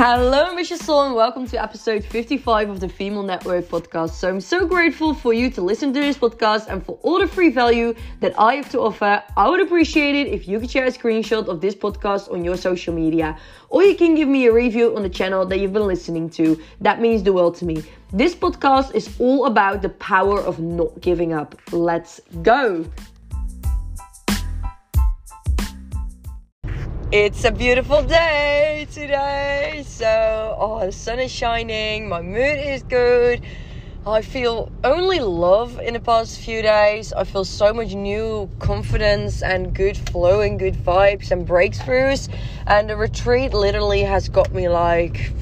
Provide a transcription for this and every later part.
Hello, Mrs. Soul, and welcome to episode 55 of the Female Network podcast. So, I'm so grateful for you to listen to this podcast and for all the free value that I have to offer. I would appreciate it if you could share a screenshot of this podcast on your social media, or you can give me a review on the channel that you've been listening to. That means the world to me. This podcast is all about the power of not giving up. Let's go! It's a beautiful day today. So, oh, the sun is shining, my mood is good. I feel only love in the past few days. I feel so much new confidence and good flow and good vibes and breakthroughs. And the retreat literally has got me like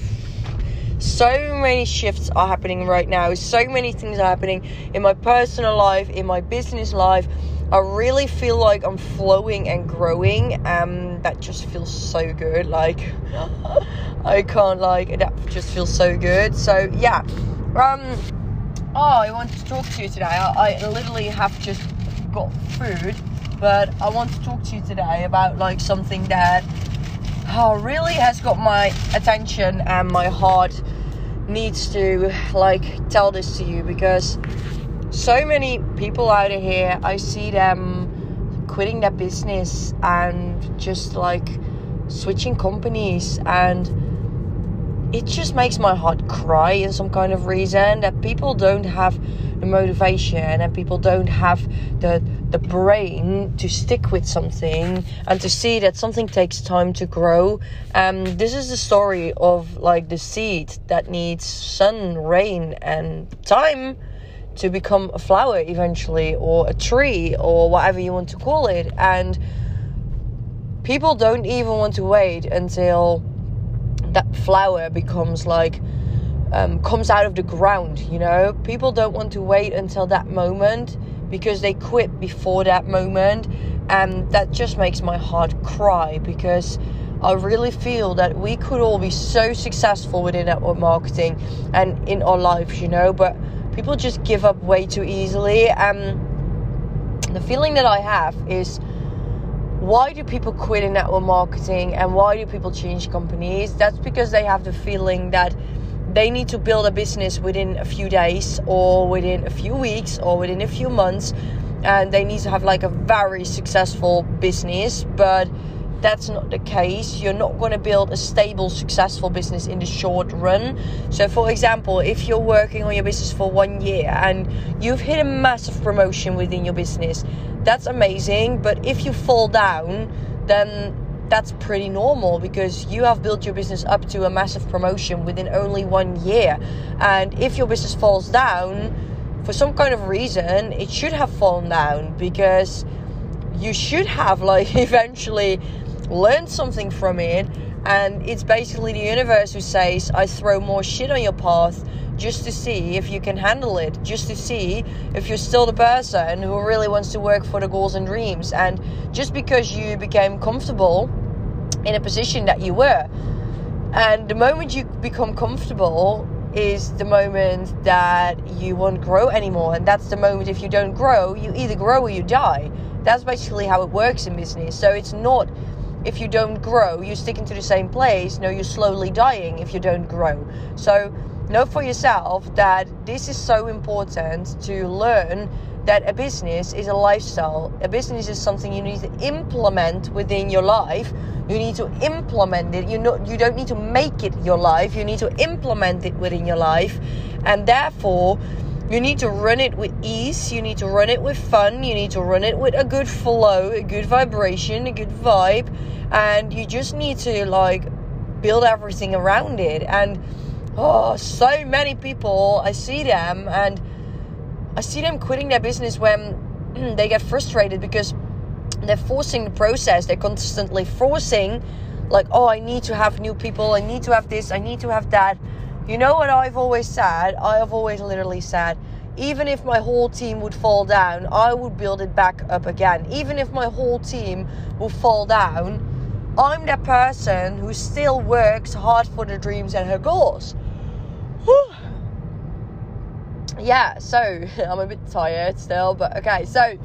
so many shifts are happening right now. So many things are happening in my personal life, in my business life I really feel like I'm flowing and growing. and that just feels so good. Like I can't like that just feels so good. So yeah. Um. Oh, I want to talk to you today. I, I literally have just got food, but I want to talk to you today about like something that oh, really has got my attention and my heart needs to like tell this to you because so many people out of here, I see them quitting their business and just like switching companies. And it just makes my heart cry in some kind of reason that people don't have the motivation and people don't have the the brain to stick with something and to see that something takes time to grow. Um this is the story of like the seed that needs sun rain and time to become a flower eventually, or a tree, or whatever you want to call it. And people don't even want to wait until that flower becomes like um, comes out of the ground. You know, people don't want to wait until that moment because they quit before that moment, and that just makes my heart cry because. I really feel that we could all be so successful within network marketing and in our lives, you know, but people just give up way too easily. And the feeling that I have is why do people quit in network marketing and why do people change companies? That's because they have the feeling that they need to build a business within a few days or within a few weeks or within a few months and they need to have like a very successful business but that's not the case. You're not going to build a stable, successful business in the short run. So, for example, if you're working on your business for one year and you've hit a massive promotion within your business, that's amazing. But if you fall down, then that's pretty normal because you have built your business up to a massive promotion within only one year. And if your business falls down, for some kind of reason, it should have fallen down because you should have like eventually learned something from it. And it's basically the universe who says, I throw more shit on your path just to see if you can handle it, just to see if you're still the person who really wants to work for the goals and dreams. And just because you became comfortable in a position that you were, and the moment you become comfortable is the moment that you won't grow anymore. And that's the moment if you don't grow, you either grow or you die. That's basically how it works in business. So it's not if you don't grow, you're sticking to the same place. No, you're slowly dying if you don't grow. So know for yourself that this is so important to learn that a business is a lifestyle. A business is something you need to implement within your life. You need to implement it. You know, you don't need to make it your life. You need to implement it within your life, and therefore you need to run it with ease, you need to run it with fun, you need to run it with a good flow, a good vibration, a good vibe, and you just need to like build everything around it. And oh, so many people, I see them and I see them quitting their business when they get frustrated because they're forcing the process, they're constantly forcing, like, oh, I need to have new people, I need to have this, I need to have that you know what I've always said? I have always literally said, even if my whole team would fall down, I would build it back up again. Even if my whole team would fall down, I'm that person who still works hard for the dreams and her goals. Whew. Yeah, so I'm a bit tired still, but okay, so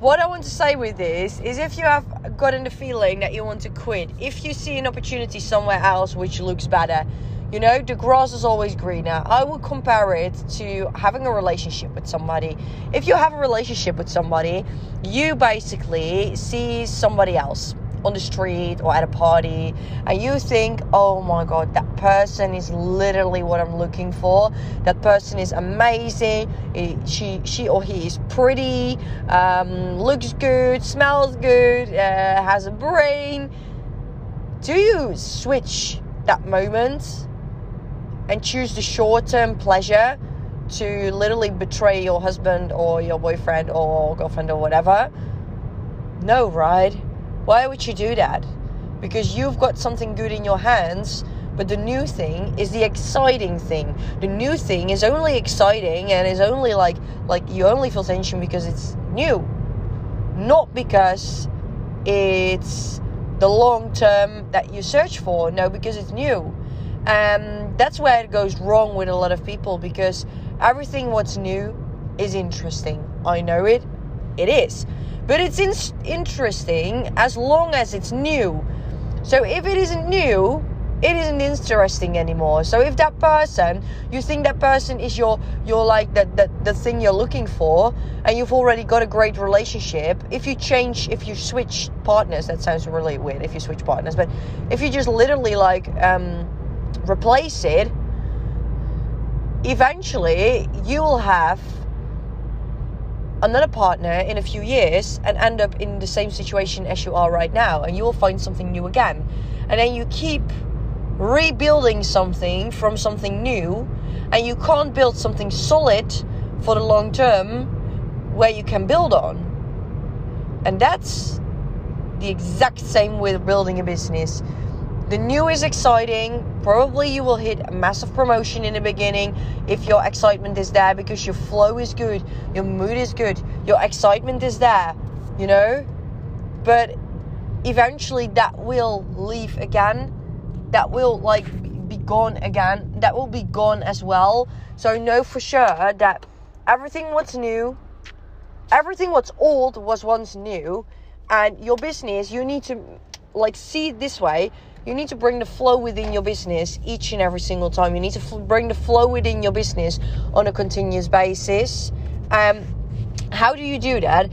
what I want to say with this is if you have gotten the feeling that you want to quit, if you see an opportunity somewhere else which looks better, you know, the grass is always greener. I would compare it to having a relationship with somebody. If you have a relationship with somebody, you basically see somebody else on the street or at a party and you think, oh my god, that person is literally what I'm looking for. That person is amazing. She, she or he is pretty, um, looks good, smells good, uh, has a brain. Do you switch that moment and choose the short term pleasure to literally betray your husband or your boyfriend or girlfriend or whatever? No, right? Why would you do that? Because you've got something good in your hands, but the new thing is the exciting thing. The new thing is only exciting and is only like like you only feel tension because it's new. Not because it's the long term that you search for. No, because it's new. And that's where it goes wrong with a lot of people because everything what's new is interesting. I know it. It is. But it's in- interesting as long as it's new. So if it isn't new, it isn't interesting anymore. So if that person, you think that person is your your like the, the, the thing you're looking for and you've already got a great relationship, if you change if you switch partners, that sounds really weird if you switch partners, but if you just literally like um replace it, eventually you will have another partner in a few years and end up in the same situation as you are right now and you will find something new again. And then you keep rebuilding something from something new and you can't build something solid for the long term where you can build on. And that's the exact same with building a business the new is exciting. Probably you will hit a massive promotion in the beginning if your excitement is there because your flow is good, your mood is good, your excitement is there, you know? But eventually that will leave again. That will like be gone again. That will be gone as well. So know for sure that everything what's new, everything what's old was once new, and your business you need to like see it this way you need to bring the flow within your business each and every single time. You need to f- bring the flow within your business on a continuous basis. Um, how do you do that?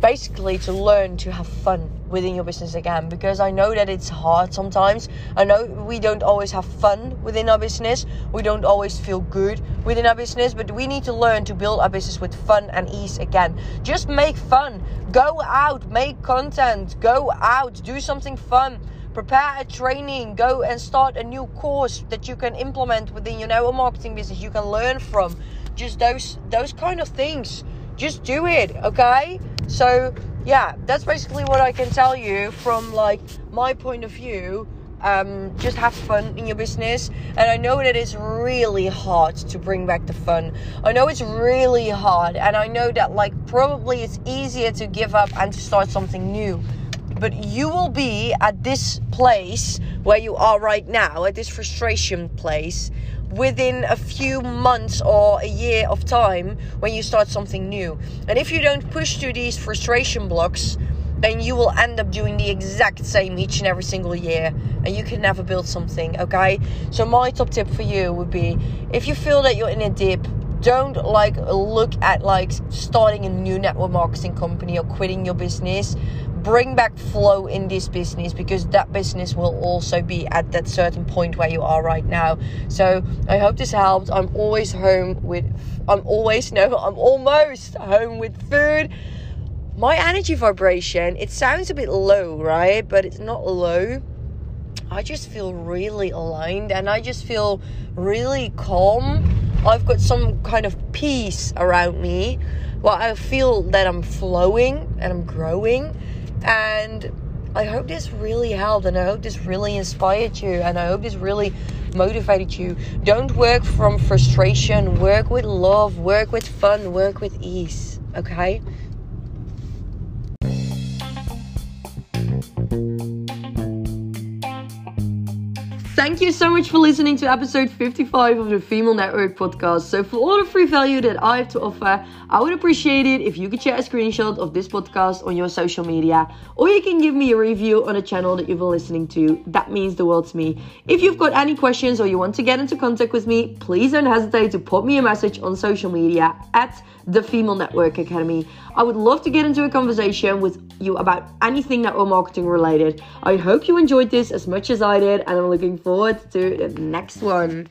Basically, to learn to have fun within your business again because I know that it's hard sometimes. I know we don't always have fun within our business. We don't always feel good within our business, but we need to learn to build our business with fun and ease again. Just make fun. Go out, make content, go out, do something fun prepare a training, go and start a new course that you can implement within your network marketing business. You can learn from just those those kind of things. Just do it, okay? So yeah, that's basically what I can tell you from like my point of view. Um, just have fun in your business. And I know that it's really hard to bring back the fun. I know it's really hard. And I know that, like, probably it's easier to give up and to start something new but you will be at this place where you are right now, at this frustration place, within a few months or a year of time when you start something new. And if you don't push through these frustration blocks, then you will end up doing the exact same each and every single year and you can never build something okay so my top tip for you would be if you feel that you're in a dip don't like look at like starting a new network marketing company or quitting your business bring back flow in this business because that business will also be at that certain point where you are right now. So I hope this helped. I'm always home with, I'm always, no, I'm almost home with food. My energy vibration, it sounds a bit low, right? But it's not low. I just feel really aligned and I just feel really calm. I've got some kind of peace around me. Well, I feel that I'm flowing and I'm growing and I hope this really helped and I hope this really inspired you and I hope this really motivated you. Don't work from frustration, work with love, work with fun, work with ease, okay? Thank you so much for listening to episode 55 of the Female Network podcast. So, for all the free value that I have to offer, I would appreciate it if you could share a screenshot of this podcast on your social media, or you can give me a review on the channel that you've been listening to. That means the world to me. If you've got any questions or you want to get into contact with me, please don't hesitate to pop me a message on social media at the Female Network Academy. I would love to get into a conversation with you about anything network marketing related. I hope you enjoyed this as much as I did, and I'm looking forward to the next one.